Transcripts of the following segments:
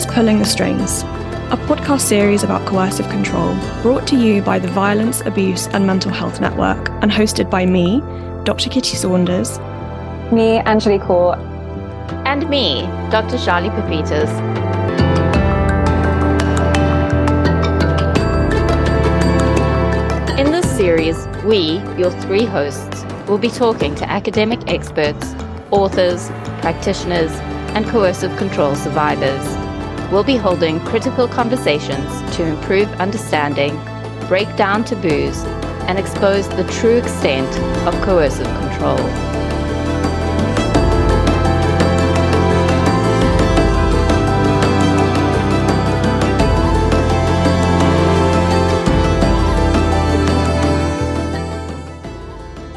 is Pulling the Strings, a podcast series about coercive control, brought to you by the Violence, Abuse and Mental Health Network and hosted by me, Dr. Kitty Saunders, me, Angelique Court, and me, Dr. Charlie Pepitas. In this series, we, your three hosts, will be talking to academic experts, authors, practitioners, and coercive control survivors. We'll be holding critical conversations to improve understanding, break down taboos, and expose the true extent of coercive control.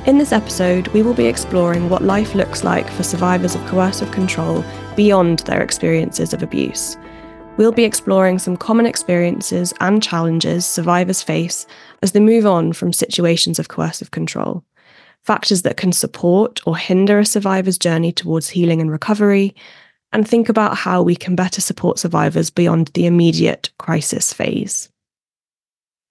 In this episode, we will be exploring what life looks like for survivors of coercive control beyond their experiences of abuse. We'll be exploring some common experiences and challenges survivors face as they move on from situations of coercive control, factors that can support or hinder a survivor's journey towards healing and recovery, and think about how we can better support survivors beyond the immediate crisis phase.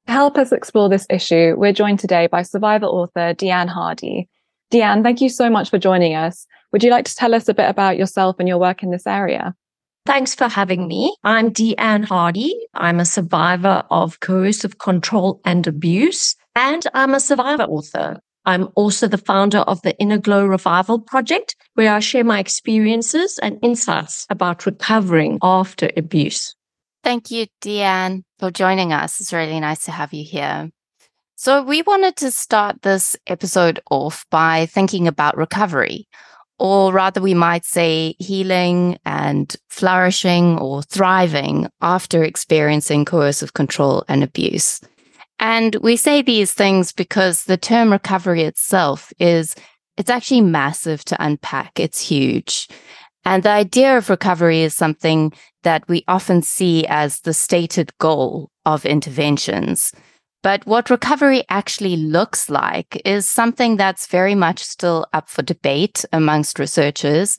To help us explore this issue, we're joined today by survivor author Dee-Anne Hardy. Dee-Anne, thank you so much for joining us. Would you like to tell us a bit about yourself and your work in this area? Thanks for having me. I'm Dee-Anne Hardy. I'm a survivor of coercive control and abuse, and I'm a survivor author. I'm also the founder of the Inner Glow Revival Project, where I share my experiences and insights about recovering after abuse. Thank you, Dee-Anne, for joining us. It's really nice to have you here. So, we wanted to start this episode off by thinking about recovery or rather we might say healing and flourishing or thriving after experiencing coercive control and abuse. And we say these things because the term recovery itself is, it's actually massive to unpack. It's huge. And the idea of recovery is something that we often see as the stated goal of interventions. But what recovery actually looks like is something that's very much still up for debate amongst researchers.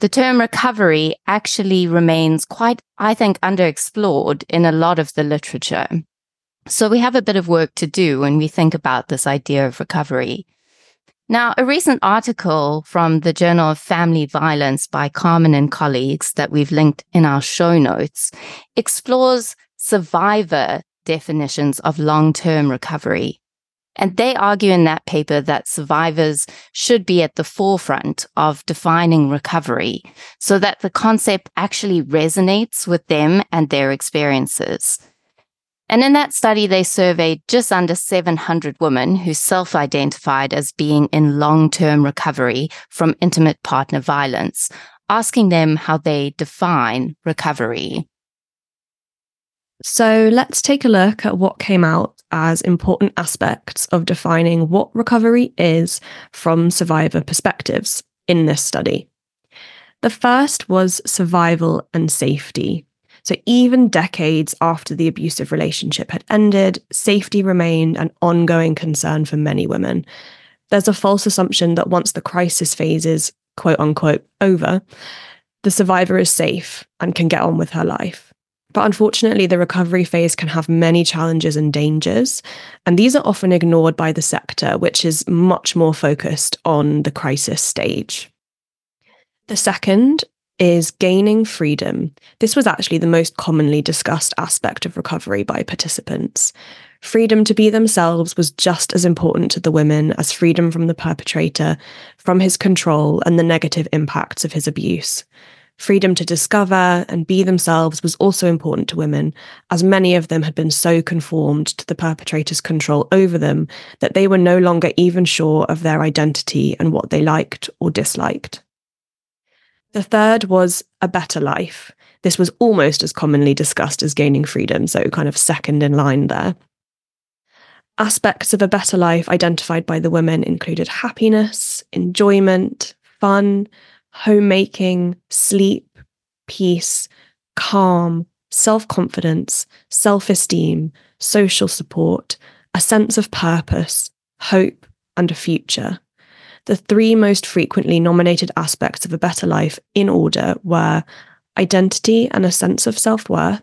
The term recovery actually remains quite, I think, underexplored in a lot of the literature. So we have a bit of work to do when we think about this idea of recovery. Now, a recent article from the Journal of Family Violence by Carman and colleagues that we've linked in our show notes explores survivor definitions of long term recovery. And they argue in that paper that survivors should be at the forefront of defining recovery so that the concept actually resonates with them and their experiences. And in that study, they surveyed just under 700 women who self identified as being in long term recovery from intimate partner violence, asking them how they define recovery. So let's take a look at what came out as important aspects of defining what recovery is from survivor perspectives in this study. The first was survival and safety. So, even decades after the abusive relationship had ended, safety remained an ongoing concern for many women. There's a false assumption that once the crisis phase is quote unquote over, the survivor is safe and can get on with her life. But unfortunately, the recovery phase can have many challenges and dangers. And these are often ignored by the sector, which is much more focused on the crisis stage. The second is gaining freedom. This was actually the most commonly discussed aspect of recovery by participants. Freedom to be themselves was just as important to the women as freedom from the perpetrator, from his control, and the negative impacts of his abuse. Freedom to discover and be themselves was also important to women, as many of them had been so conformed to the perpetrator's control over them that they were no longer even sure of their identity and what they liked or disliked. The third was a better life. This was almost as commonly discussed as gaining freedom, so kind of second in line there. Aspects of a better life identified by the women included happiness, enjoyment, fun, homemaking, sleep, peace, calm, self confidence, self esteem, social support, a sense of purpose, hope, and a future. The three most frequently nominated aspects of a better life in order were identity and a sense of self worth,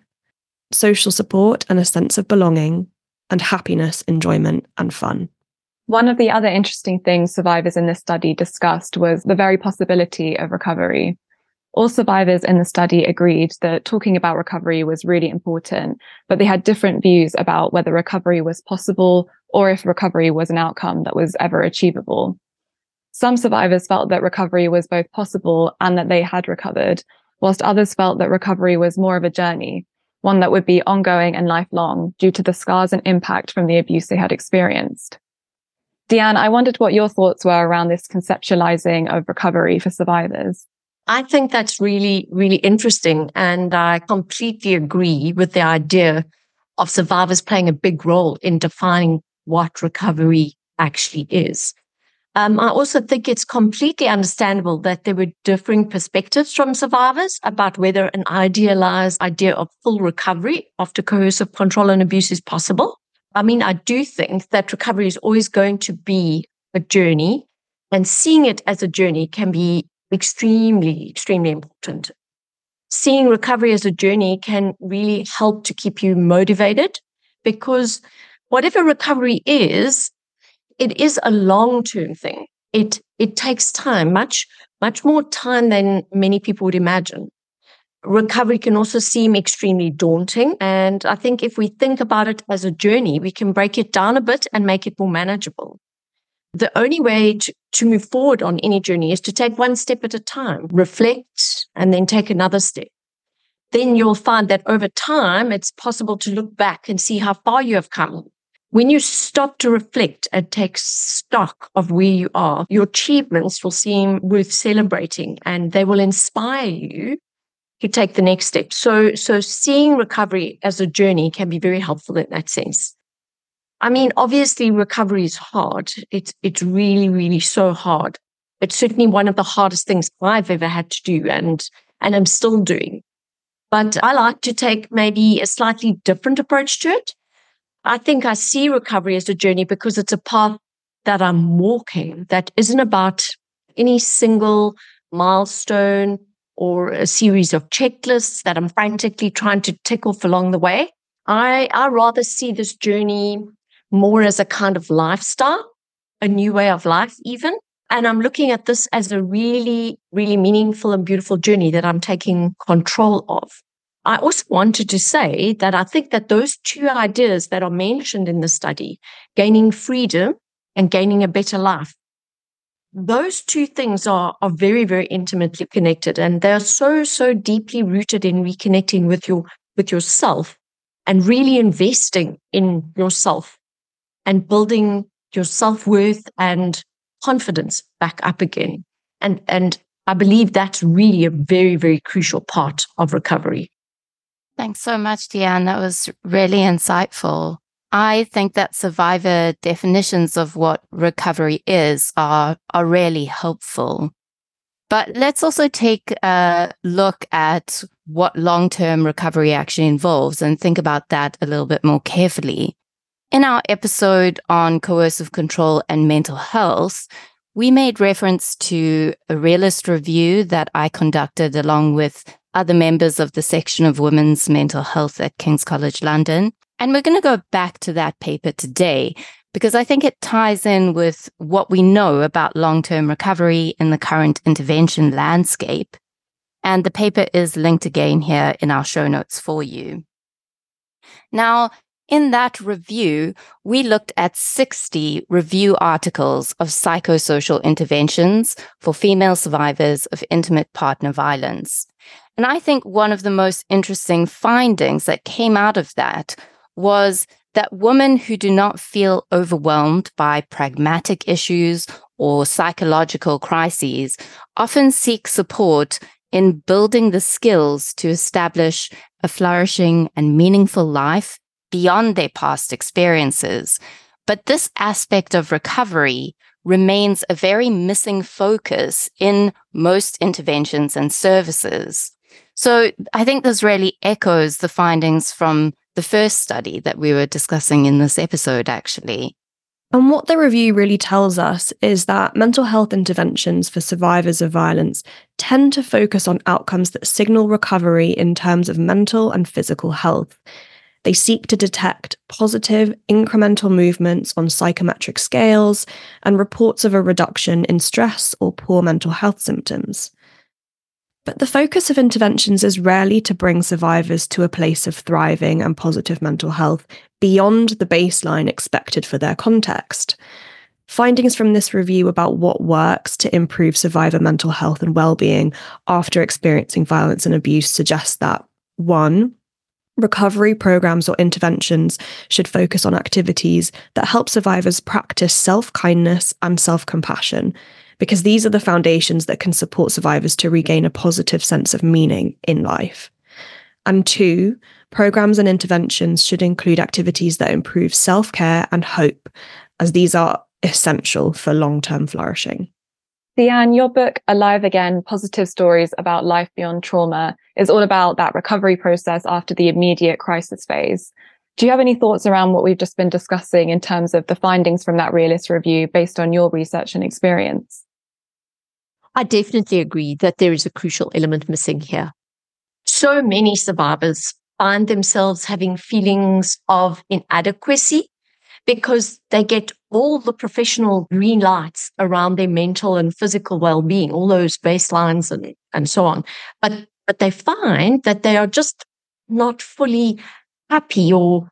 social support and a sense of belonging, and happiness, enjoyment, and fun. One of the other interesting things survivors in this study discussed was the very possibility of recovery. All survivors in the study agreed that talking about recovery was really important, but they had different views about whether recovery was possible or if recovery was an outcome that was ever achievable. Some survivors felt that recovery was both possible and that they had recovered, whilst others felt that recovery was more of a journey, one that would be ongoing and lifelong due to the scars and impact from the abuse they had experienced. Dee-Anne, I wondered what your thoughts were around this conceptualizing of recovery for survivors. I think that's really, really interesting. And I completely agree with the idea of survivors playing a big role in defining what recovery actually is. Um, I also think it's completely understandable that there were differing perspectives from survivors about whether an idealized idea of full recovery after coercive control and abuse is possible. I mean, I do think that recovery is always going to be a journey, and seeing it as a journey can be extremely, extremely important. Seeing recovery as a journey can really help to keep you motivated because whatever recovery is, it is a long term thing. It, it takes time, much, much more time than many people would imagine. Recovery can also seem extremely daunting. And I think if we think about it as a journey, we can break it down a bit and make it more manageable the only way to, to move forward on any journey is to take one step at a time, reflect, and then take another step. Then you'll find that over time, it's possible to look back and see how far you have come. When you stop to reflect and take stock of where you are, your achievements will seem worth celebrating and they will inspire you to take the next step. So, so seeing recovery as a journey can be very helpful in that sense. I mean, obviously recovery is hard. It's, it's really, really so hard. It's certainly one of the hardest things I've ever had to do and, and I'm still doing. But I like to take maybe a slightly different approach to it. I think I see recovery as a journey because it's a path that I'm walking that isn't about any single milestone or a series of checklists that I'm frantically trying to tick off along the way. I, I rather see this journey more as a kind of lifestyle, a new way of life, even. And I'm looking at this as a really, really meaningful and beautiful journey that I'm taking control of. I also wanted to say that I think that those two ideas that are mentioned in the study, gaining freedom and gaining a better life, those two things are, are very, very intimately connected and they're so, so deeply rooted in reconnecting with your, with yourself and really investing in yourself and building your self worth and confidence back up again. And, and I believe that's really a very, very crucial part of recovery. Thanks so much, Dee-Anne. That was really insightful. I think that survivor definitions of what recovery is are, are really helpful. But let's also take a look at what long term recovery actually involves and think about that a little bit more carefully. In our episode on coercive control and mental health, we made reference to a realist review that I conducted along with other members of the section of women's mental health at King's College London. And we're going to go back to that paper today because I think it ties in with what we know about long term recovery in the current intervention landscape. And the paper is linked again here in our show notes for you. Now, in that review, we looked at 60 review articles of psychosocial interventions for female survivors of intimate partner violence. And I think one of the most interesting findings that came out of that was that women who do not feel overwhelmed by pragmatic issues or psychological crises often seek support in building the skills to establish a flourishing and meaningful life beyond their past experiences. But this aspect of recovery remains a very missing focus in most interventions and services. So I think this really echoes the findings from the first study that we were discussing in this episode, actually. And what the review really tells us is that mental health interventions for survivors of violence tend to focus on outcomes that signal recovery in terms of mental and physical health. They seek to detect positive, incremental movements on psychometric scales and reports of a reduction in stress or poor mental health symptoms. But the focus of interventions is rarely to bring survivors to a place of thriving and positive mental health beyond the baseline expected for their context. Findings from this review about what works to improve survivor mental health and well-being after experiencing violence and abuse suggest that 1 recovery programs or interventions should focus on activities that help survivors practice self-kindness and self-compassion because these are the foundations that can support survivors to regain a positive sense of meaning in life. And two, programs and interventions should include activities that improve self care and hope, as these are essential for long term flourishing. Dee-Anne, your book, Alive Again Positive Stories About Life Beyond Trauma, is all about that recovery process after the immediate crisis phase. Do you have any thoughts around what we've just been discussing in terms of the findings from that realist review based on your research and experience? I definitely agree that there is a crucial element missing here. So many survivors find themselves having feelings of inadequacy because they get all the professional green lights around their mental and physical well-being, all those baselines and, and so on. But but they find that they are just not fully happy or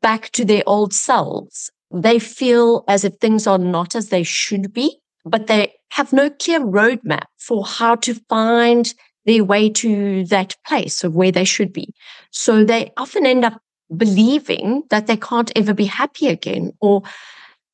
back to their old selves. They feel as if things are not as they should be but they have no clear roadmap for how to find their way to that place of where they should be. So they often end up believing that they can't ever be happy again or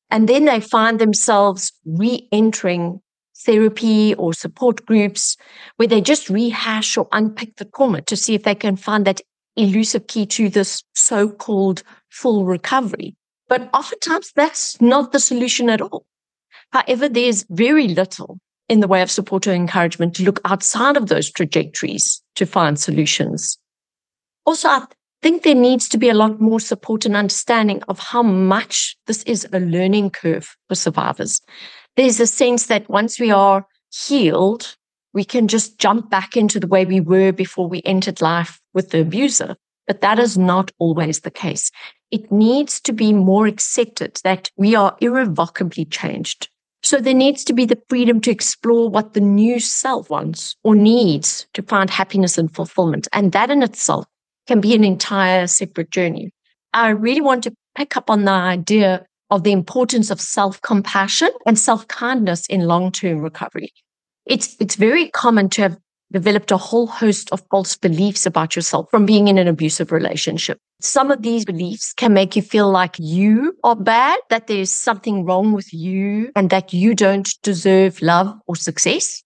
and then they find themselves re-entering therapy or support groups where they just rehash or unpick the trauma to see if they can find that elusive key to this so-called full recovery. But oftentimes that's not the solution at all. However, there's very little in the way of support or encouragement to look outside of those trajectories to find solutions. Also, I think there needs to be a lot more support and understanding of how much this is a learning curve for survivors. There's a sense that once we are healed, we can just jump back into the way we were before we entered life with the abuser. But that is not always the case. It needs to be more accepted that we are irrevocably changed so there needs to be the freedom to explore what the new self wants or needs to find happiness and fulfillment. And that in itself can be an entire separate journey. I really want to pick up on the idea of the importance of self compassion and self kindness in long term recovery. It's, it's very common to have developed a whole host of false beliefs about yourself from being in an abusive relationship. Some of these beliefs can make you feel like you are bad, that there's something wrong with you, and that you don't deserve love or success.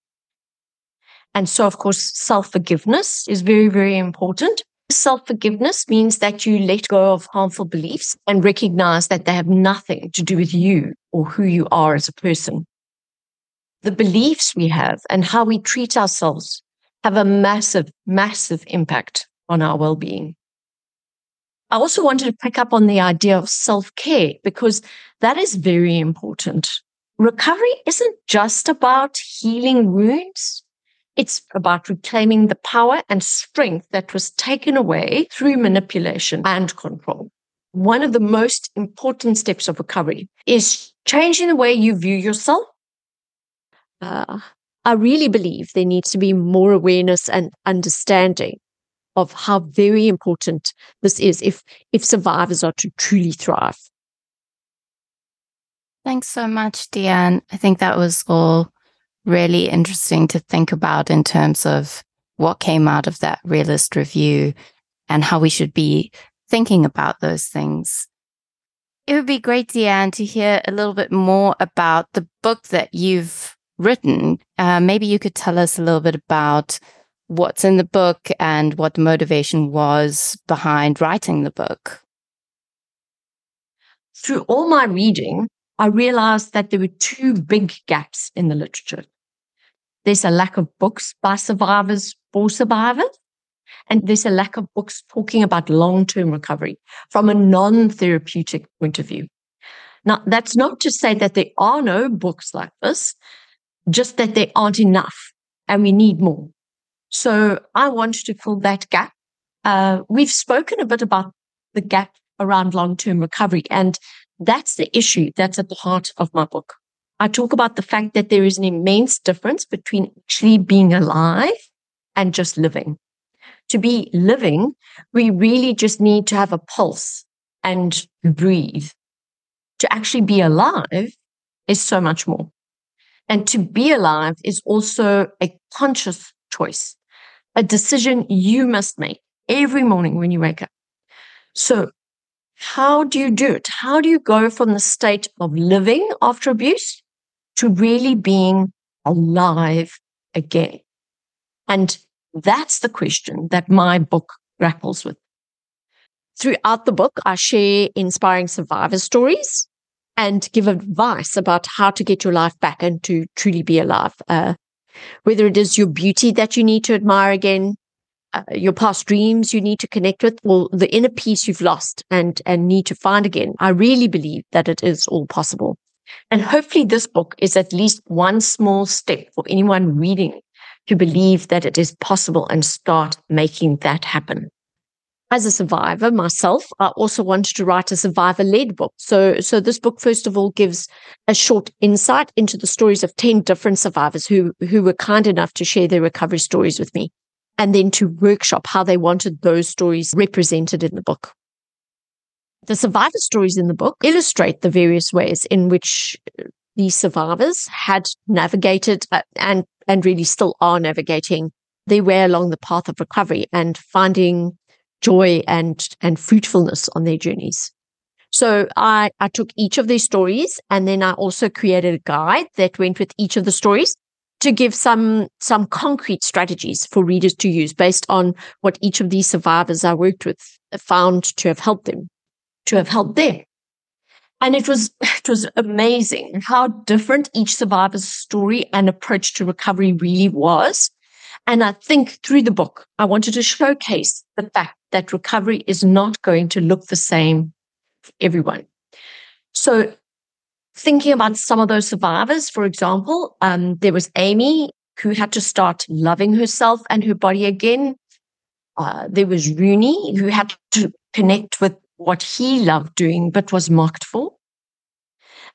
And so, of course, self forgiveness is very, very important. Self forgiveness means that you let go of harmful beliefs and recognize that they have nothing to do with you or who you are as a person. The beliefs we have and how we treat ourselves have a massive, massive impact on our well being. I also wanted to pick up on the idea of self care because that is very important. Recovery isn't just about healing wounds. It's about reclaiming the power and strength that was taken away through manipulation and control. One of the most important steps of recovery is changing the way you view yourself, uh, I really believe there needs to be more awareness and understanding of how very important this is if if survivors are to truly thrive. Thanks so much, Dee-Anne. I think that was all really interesting to think about in terms of what came out of that realist review and how we should be thinking about those things. It would be great, Dee-Anne, to hear a little bit more about the book that you've written. Uh, maybe you could tell us a little bit about what's in the book and what the motivation was behind writing the book. Through all my reading, I realized that there were two big gaps in the literature. There's a lack of books by survivors for survivors, and there's a lack of books talking about long term recovery from a non therapeutic point of view. Now, that's not to say that there are no books like this, just that there aren't enough and we need more. So I want to fill that gap. Uh, we've spoken a bit about the gap around long term recovery, and that's the issue that's at the heart of my book. I talk about the fact that there is an immense difference between actually being alive and just living. To be living, we really just need to have a pulse and breathe. To actually be alive is so much more. And to be alive is also a conscious choice, a decision you must make every morning when you wake up. So, how do you do it? How do you go from the state of living after abuse to really being alive again? And that's the question that my book grapples with. Throughout the book, I share inspiring survivor stories and give advice about how to get your life back and to truly be alive. Uh, whether it is your beauty that you need to admire again, uh, your past dreams you need to connect with, or the inner peace you've lost and and need to find again. I really believe that it is all possible. And hopefully, this book is at least one small step for anyone reading to believe that it is possible and start making that happen. As a survivor myself, I also wanted to write a survivor led book. So, so this book, first of all, gives a short insight into the stories of 10 different survivors who, who were kind enough to share their recovery stories with me and then to workshop how they wanted those stories represented in the book. The survivor stories in the book illustrate the various ways in which these survivors had navigated uh, and and really still are navigating their way along the path of recovery and finding joy and and fruitfulness on their journeys. So I, I took each of these stories and then I also created a guide that went with each of the stories to give some some concrete strategies for readers to use based on what each of these survivors I worked with found to have helped them, to have helped them. And it was it was amazing how different each survivor's story and approach to recovery really was. And I think through the book, I wanted to showcase the fact that recovery is not going to look the same for everyone. So thinking about some of those survivors, for example, um, there was Amy who had to start loving herself and her body again. Uh, there was Rooney who had to connect with what he loved doing but was mocked for.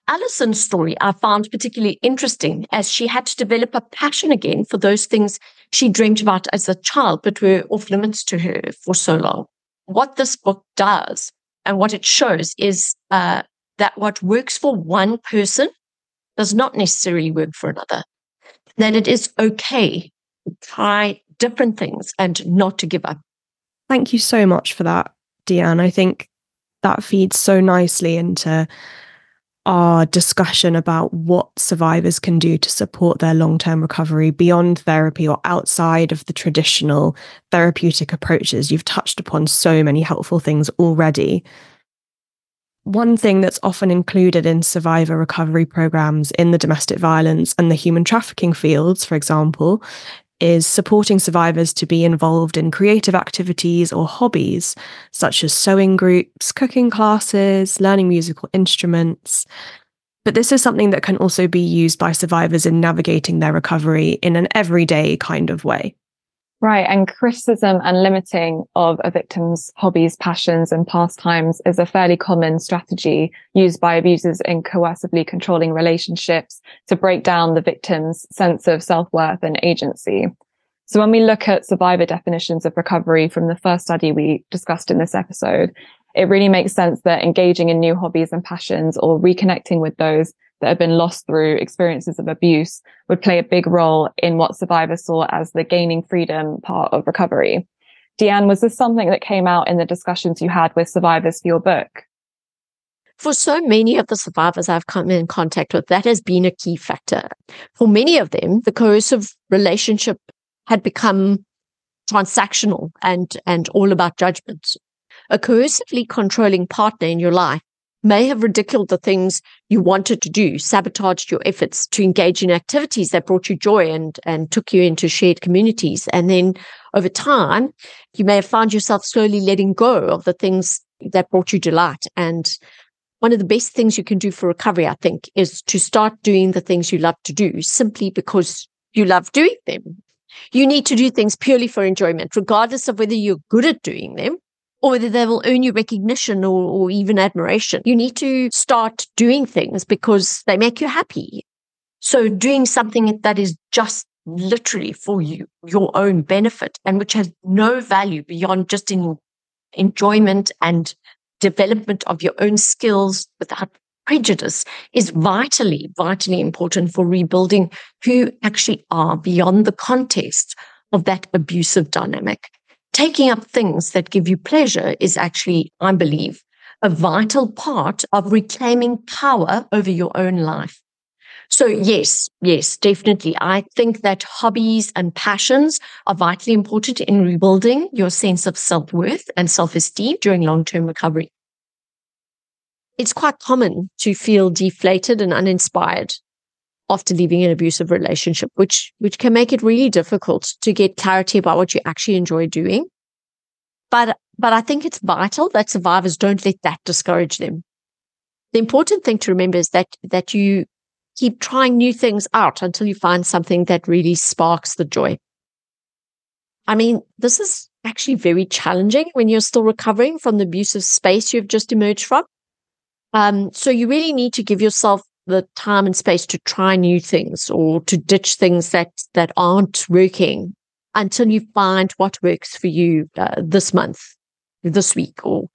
Alison's story I found particularly interesting as she had to develop a passion again for those things she dreamed about as a child but were off limits to her for so long. What this book does and what it shows is uh, that what works for one person does not necessarily work for another. That it is okay to try different things and not to give up. Thank you so much for that, Dee-Anne. I think that feeds so nicely into our discussion about what survivors can do to support their long term recovery beyond therapy or outside of the traditional therapeutic approaches. You've touched upon so many helpful things already. One thing that's often included in survivor recovery programs in the domestic violence and the human trafficking fields, for example, is supporting survivors to be involved in creative activities or hobbies, such as sewing groups, cooking classes, learning musical instruments. But this is something that can also be used by survivors in navigating their recovery in an everyday kind of way. Right. And criticism and limiting of a victim's hobbies, passions, and pastimes is a fairly common strategy used by abusers in coercively controlling relationships to break down the victim's sense of self worth and agency. So when we look at survivor definitions of recovery from the first study we discussed in this episode, it really makes sense that engaging in new hobbies and passions or reconnecting with those that have been lost through experiences of abuse would play a big role in what survivors saw as the gaining freedom part of recovery. Dee-Anne, was this something that came out in the discussions you had with survivors for your book? For so many of the survivors I've come in contact with, that has been a key factor. For many of them, the coercive relationship had become transactional and, and all about judgment. A coercively controlling partner in your life may have ridiculed the things you wanted to do, sabotaged your efforts to engage in activities that brought you joy and, and took you into shared communities. And then over time, you may have found yourself slowly letting go of the things that brought you delight and one of the best things you can do for recovery, I think, is to start doing the things you love to do simply because you love doing them. You need to do things purely for enjoyment, regardless of whether you're good at doing them or whether they will earn you recognition or, or even admiration. You need to start doing things because they make you happy. So doing something that is just literally for you, your own benefit, and which has no value beyond just in enjoyment and development of your own skills without prejudice is vitally, vitally important for rebuilding who actually are beyond the context of that abusive dynamic. Taking up things that give you pleasure is actually, I believe, a vital part of reclaiming power over your own life. So, yes, yes, definitely. I think that hobbies and passions are vitally important in rebuilding your sense of self worth and self esteem during long term recovery. It's quite common to feel deflated and uninspired after leaving an abusive relationship, which, which can make it really difficult to get clarity about what you actually enjoy doing. But, but I think it's vital that survivors don't let that discourage them. The important thing to remember is that, that you keep trying new things out until you find something that really sparks the joy. I mean, this is actually very challenging when you're still recovering from the abusive space you've just emerged from. Um, so you really need to give yourself the time and space to try new things or to ditch things that that aren't working until you find what works for you uh, this month, this week, or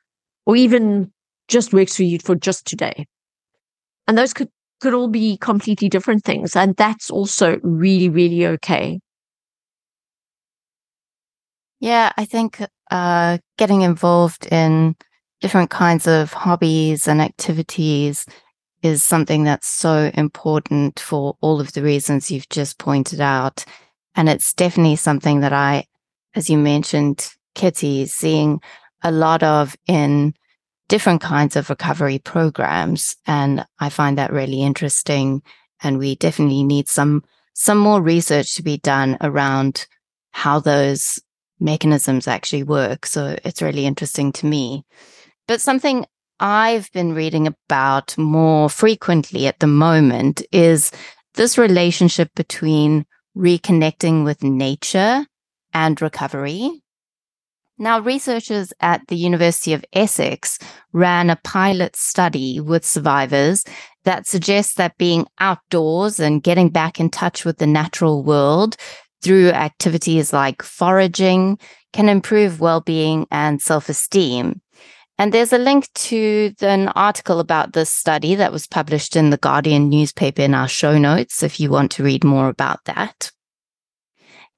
or even just works for you for just today. And those could could all be completely different things. And that's also really, really okay. Yeah, I think uh, getting involved in different kinds of hobbies and activities is something that's so important for all of the reasons you've just pointed out. And it's definitely something that I, as you mentioned, Kitty, is seeing a lot of in different kinds of recovery programs. And I find that really interesting. And we definitely need some, some more research to be done around how those mechanisms actually work. So it's really interesting to me. But something I've been reading about more frequently at the moment is this relationship between reconnecting with nature and recovery. Now, researchers at the University of Essex ran a pilot study with survivors that suggests that being outdoors and getting back in touch with the natural world through activities like foraging can improve well-being and self-esteem. And there's a link to an article about this study that was published in the Guardian newspaper in our show notes if you want to read more about that.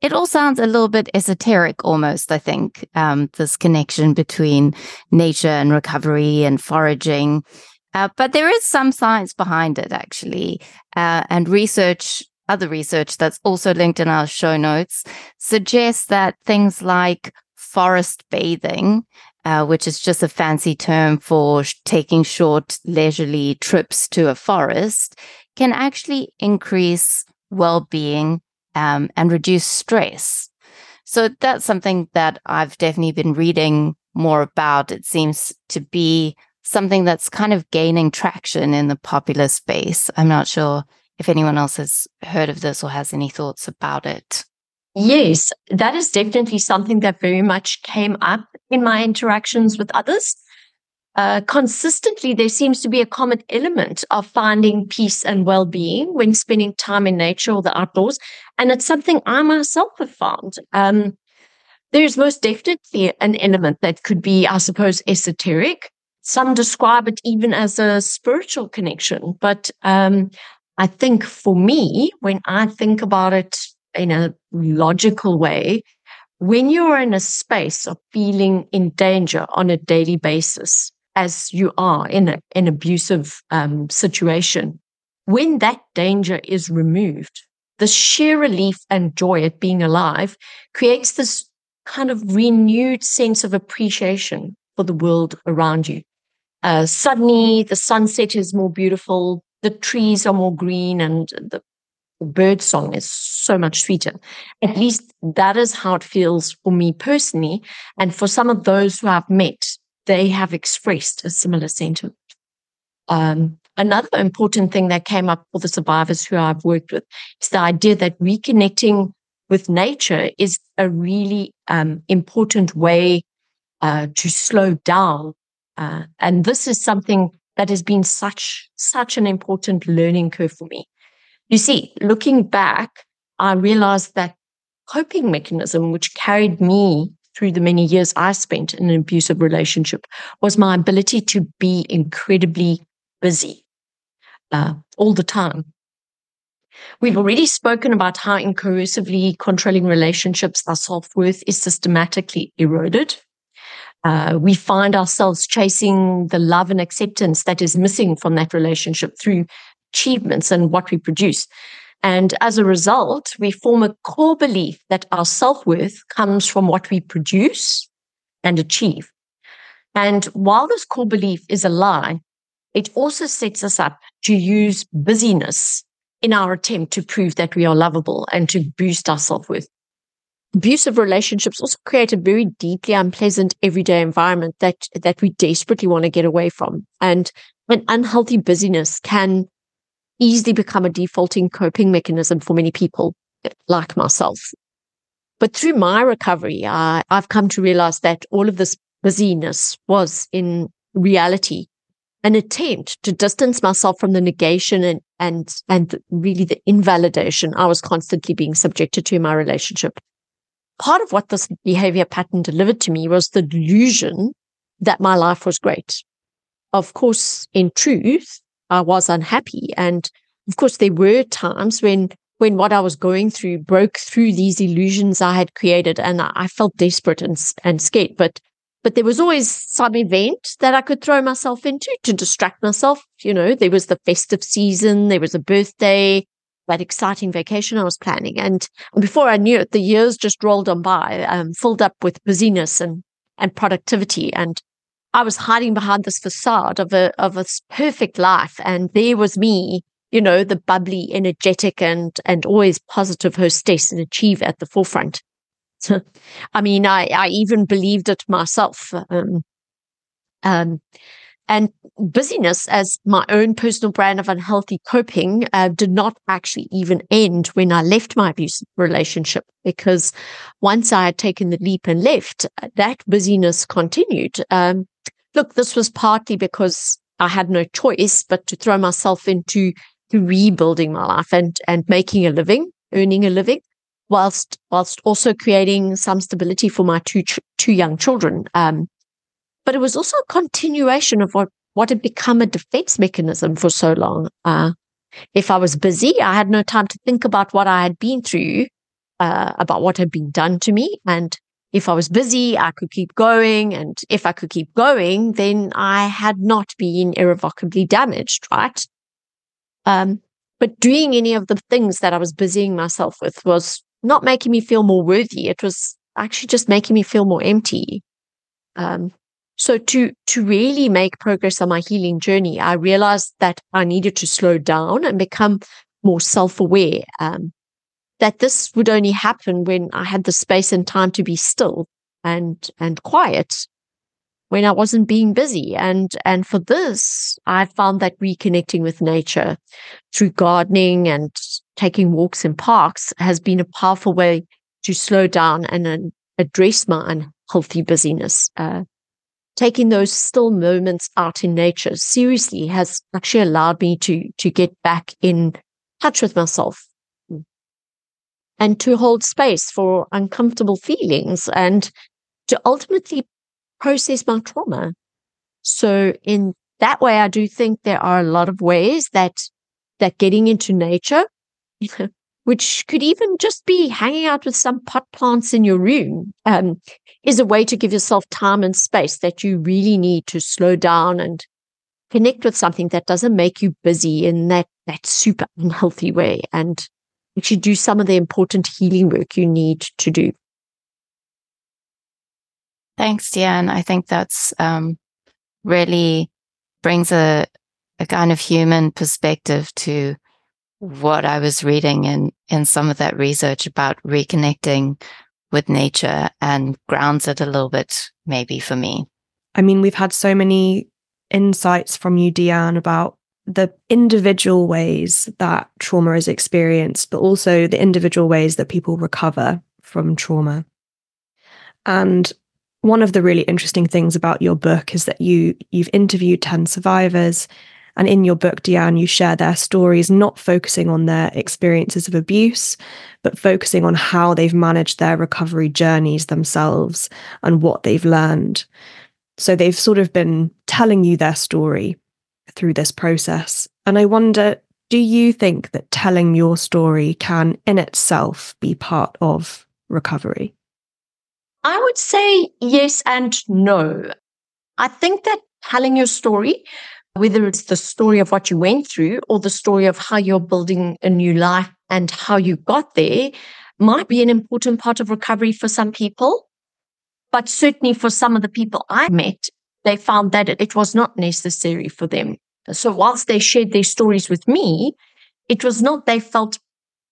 It all sounds a little bit esoteric almost, I think, um, this connection between nature and recovery and foraging. Uh, but there is some science behind it, actually. Uh, and research, other research that's also linked in our show notes, suggests that things like forest bathing, uh, which is just a fancy term for sh- taking short, leisurely trips to a forest, can actually increase well being um, and reduce stress. So that's something that I've definitely been reading more about. It seems to be something that's kind of gaining traction in the popular space. I'm not sure if anyone else has heard of this or has any thoughts about it. Yes, that is definitely something that very much came up in my interactions with others uh, consistently, there seems to be a common element of finding peace and well being when spending time in nature or the outdoors. And it's something I myself have found. Um, there's most definitely an element that could be, I suppose, esoteric. Some describe it even as a spiritual connection. But um, I think for me, when I think about it in a logical way, when you're in a space of feeling in danger on a daily basis, as you are in a, an abusive um, situation, when that danger is removed, the sheer relief and joy at being alive creates this kind of renewed sense of appreciation for the world around you. Uh, suddenly, the sunset is more beautiful, the trees are more green, and the bird song is so much sweeter. At least that is how it feels for me personally. And for some of those who I've met, they have expressed a similar sentiment. Um, another important thing that came up for the survivors who I've worked with is the idea that reconnecting with nature is a really um, important way uh, to slow down. Uh, and this is something that has been such such an important learning curve for me. You see, looking back, I realized that coping mechanism which carried me through the many years I spent in an abusive relationship was my ability to be incredibly busy uh, all the time. We've already spoken about how in coercively controlling relationships, our self worth is systematically eroded. Uh, we find ourselves chasing the love and acceptance that is missing from that relationship through achievements and what we produce. And as a result, we form a core belief that our self worth comes from what we produce and achieve. And while this core belief is a lie, it also sets us up to use busyness in our attempt to prove that we are lovable and to boost our self worth. Abusive relationships also create a very deeply unpleasant everyday environment that, that we desperately want to get away from. And an unhealthy busyness can easily become a defaulting coping mechanism for many people, like myself. But through my recovery, I, I've come to realize that all of this busyness was in reality an attempt to distance myself from the negation and and and really the invalidation I was constantly being subjected to in my relationship. Part of what this behavior pattern delivered to me was the delusion that my life was great. Of course, in truth, I was unhappy. And of course, there were times when when what I was going through broke through these illusions I had created, and I felt desperate and and scared. But but there was always some event that I could throw myself into to distract myself. You know, there was the festive season, there was a birthday, that exciting vacation I was planning, and before I knew it, the years just rolled on by, um, filled up with busyness and and productivity and I was hiding behind this facade of a of a perfect life, and there was me, you know, the bubbly, energetic, and and always positive hostess and achiever at the forefront. So, I mean, I I even believed it myself. Um, um, and busyness as my own personal brand of unhealthy coping uh, did not actually even end when I left my abusive relationship because once I had taken the leap and left, that busyness continued. Um, look, this was partly because I had no choice but to throw myself into to rebuilding my life and and making a living, earning a living, whilst whilst also creating some stability for my two two young children. Um, but it was also a continuation of what what had become a defense mechanism for so long. Uh, if I was busy, I had no time to think about what I had been through, uh, about what had been done to me, and if I was busy, I could keep going. And if I could keep going, then I had not been irrevocably damaged, right? Um, but doing any of the things that I was busying myself with was not making me feel more worthy. It was actually just making me feel more empty. Um, so to to really make progress on my healing journey, I realized that I needed to slow down and become more self-aware. Um, that this would only happen when I had the space and time to be still and and quiet when I wasn't being busy. And and for this, I found that reconnecting with nature through gardening and taking walks in parks has been a powerful way to slow down and address my unhealthy busyness. Uh, taking those still moments out in nature seriously has actually allowed me to to get back in touch with myself and to hold space for uncomfortable feelings and to ultimately process my trauma. So in that way, I do think there are a lot of ways that, that getting into nature, which could even just be hanging out with some pot plants in your room, um, is a way to give yourself time and space that you really need to slow down and connect with something that doesn't make you busy in that, that super unhealthy way. And actually do some of the important healing work you need to do. Thanks, Dee-Anne. I think that's um, really brings a, a kind of human perspective to what I was reading in, in some of that research about reconnecting with nature and grounds it a little bit, maybe for me. I mean, we've had so many insights from you, Dee-Anne, about the individual ways that trauma is experienced, but also the individual ways that people recover from trauma. And one of the really interesting things about your book is that you you've interviewed 10 survivors and in your book Dee-Anne you share their stories not focusing on their experiences of abuse but focusing on how they've managed their recovery journeys themselves and what they've learned so they've sort of been telling you their story through this process and i wonder do you think that telling your story can in itself be part of recovery I would say yes and no. I think that telling your story, whether it's the story of what you went through or the story of how you're building a new life and how you got there, might be an important part of recovery for some people. But certainly for some of the people I met, they found that it was not necessary for them. So whilst they shared their stories with me, it was not they felt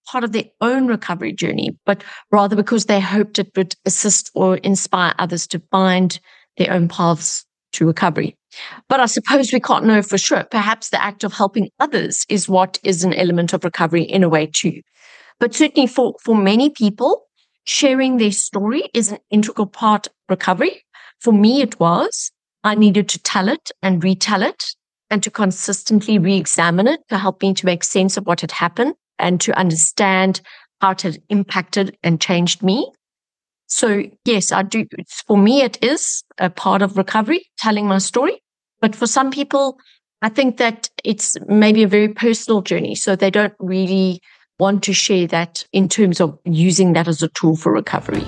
part of their own recovery journey, but rather because they hoped it would assist or inspire others to find their own paths to recovery. But I suppose we can't know for sure. Perhaps the act of helping others is what is an element of recovery in a way too. But certainly for, for many people, sharing their story is an integral part of recovery. For me, it was. I needed to tell it and retell it and to consistently re-examine it to help me to make sense of what had happened and to understand how it had impacted and changed me. So yes, I do. For me, it is a part of recovery, telling my story. But for some people, I think that it's maybe a very personal journey. So they don't really want to share that in terms of using that as a tool for recovery.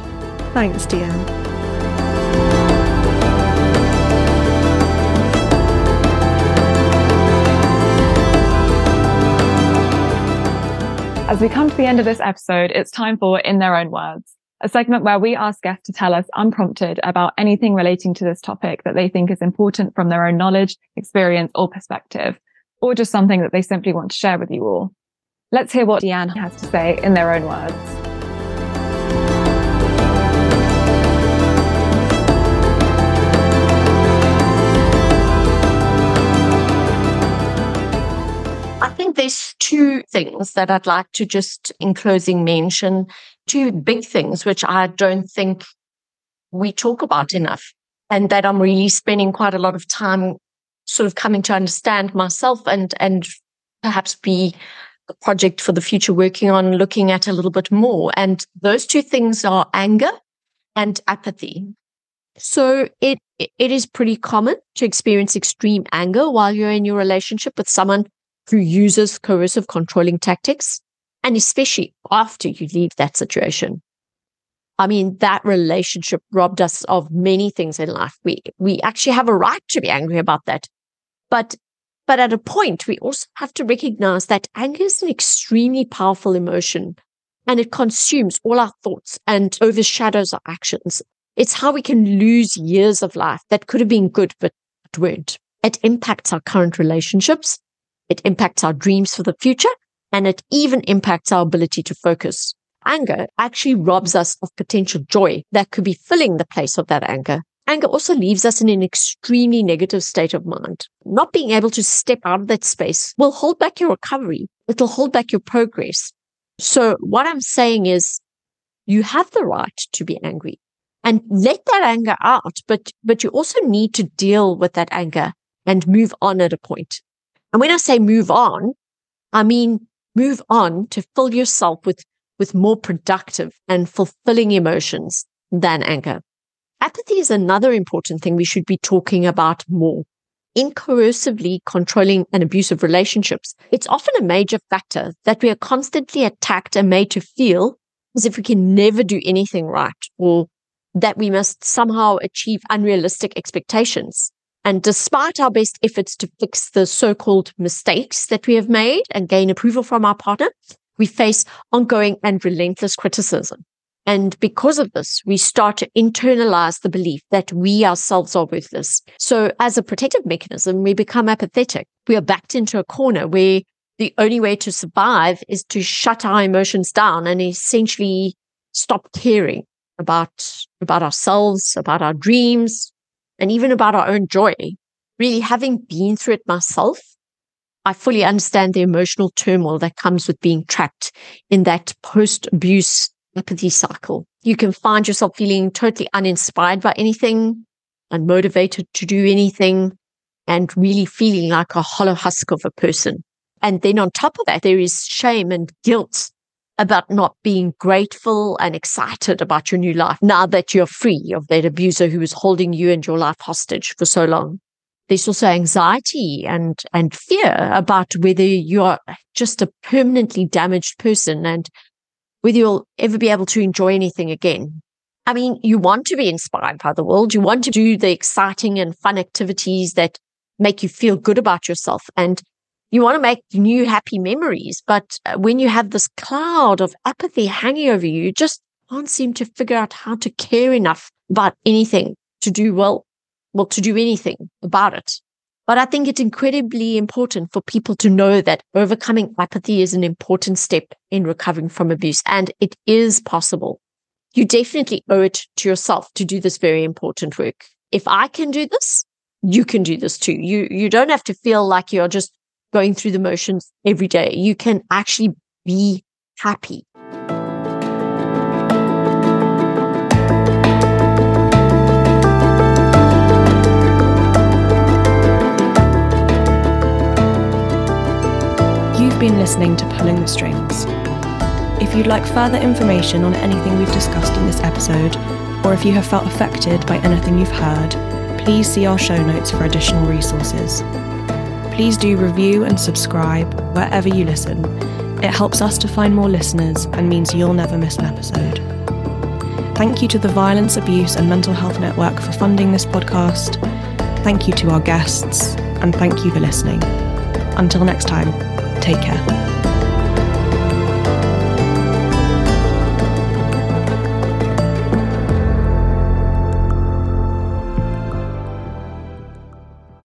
Thanks, Dee-Anne. As we come to the end of this episode, it's time for In Their Own Words, a segment where we ask guests to tell us unprompted about anything relating to this topic that they think is important from their own knowledge, experience, or perspective, or just something that they simply want to share with you all. Let's hear what Dee-Anne has to say in their own words. There's two things that I'd like to just in closing mention, two big things which I don't think we talk about enough and that I'm really spending quite a lot of time sort of coming to understand myself and and perhaps be a project for the future working on looking at a little bit more. And those two things are anger and apathy. So it it is pretty common to experience extreme anger while you're in your relationship with someone who uses coercive controlling tactics, and especially after you leave that situation. I mean, that relationship robbed us of many things in life. We we actually have a right to be angry about that. But but at a point, we also have to recognize that anger is an extremely powerful emotion and it consumes all our thoughts and overshadows our actions. It's how we can lose years of life that could have been good, but weren't. It impacts our current relationships. It impacts our dreams for the future and it even impacts our ability to focus. Anger actually robs us of potential joy that could be filling the place of that anger. Anger also leaves us in an extremely negative state of mind. Not being able to step out of that space will hold back your recovery. It'll hold back your progress. So what I'm saying is you have the right to be angry and let that anger out, but, but you also need to deal with that anger and move on at a point. And when I say move on, I mean move on to fill yourself with, with more productive and fulfilling emotions than anger. Apathy is another important thing we should be talking about more. In coercively controlling and abusive relationships, it's often a major factor that we are constantly attacked and made to feel as if we can never do anything right or that we must somehow achieve unrealistic expectations. And despite our best efforts to fix the so-called mistakes that we have made and gain approval from our partner, we face ongoing and relentless criticism. And because of this, we start to internalize the belief that we ourselves are worthless. So as a protective mechanism, we become apathetic. We are backed into a corner where the only way to survive is to shut our emotions down and essentially stop caring about, about ourselves, about our dreams, and even about our own joy. really having been through it myself, I fully understand the emotional turmoil that comes with being trapped in that post abuse apathy cycle. You can find yourself feeling totally uninspired by anything, unmotivated to do anything, and really feeling like a hollow husk of a person. And then on top of that, there is shame and guilt about not being grateful and excited about your new life now that you're free of that abuser who was holding you and your life hostage for so long. There's also anxiety and, and fear about whether you're just a permanently damaged person and whether you'll ever be able to enjoy anything again. I mean, you want to be inspired by the world. You want to do the exciting and fun activities that make you feel good about yourself. And you want to make new happy memories. But uh, when you have this cloud of apathy hanging over you, you just can't seem to figure out how to care enough about anything to do well, well, to do anything about it. But I think it's incredibly important for people to know that overcoming apathy is an important step in recovering from abuse and it is possible. You definitely owe it to yourself to do this very important work. If I can do this, you can do this too. You, you don't have to feel like you're just going through the motions every day. You can actually be happy. You've been listening to Pulling the Strings. If you'd like further information on anything we've discussed in this episode, or if you have felt affected by anything you've heard, please see our show notes for additional resources please do review and subscribe wherever you listen. It helps us to find more listeners and means you'll never miss an episode. Thank you to the Violence, Abuse and Mental Health Network for funding this podcast. Thank you to our guests, and thank you for listening. Until next time, take care.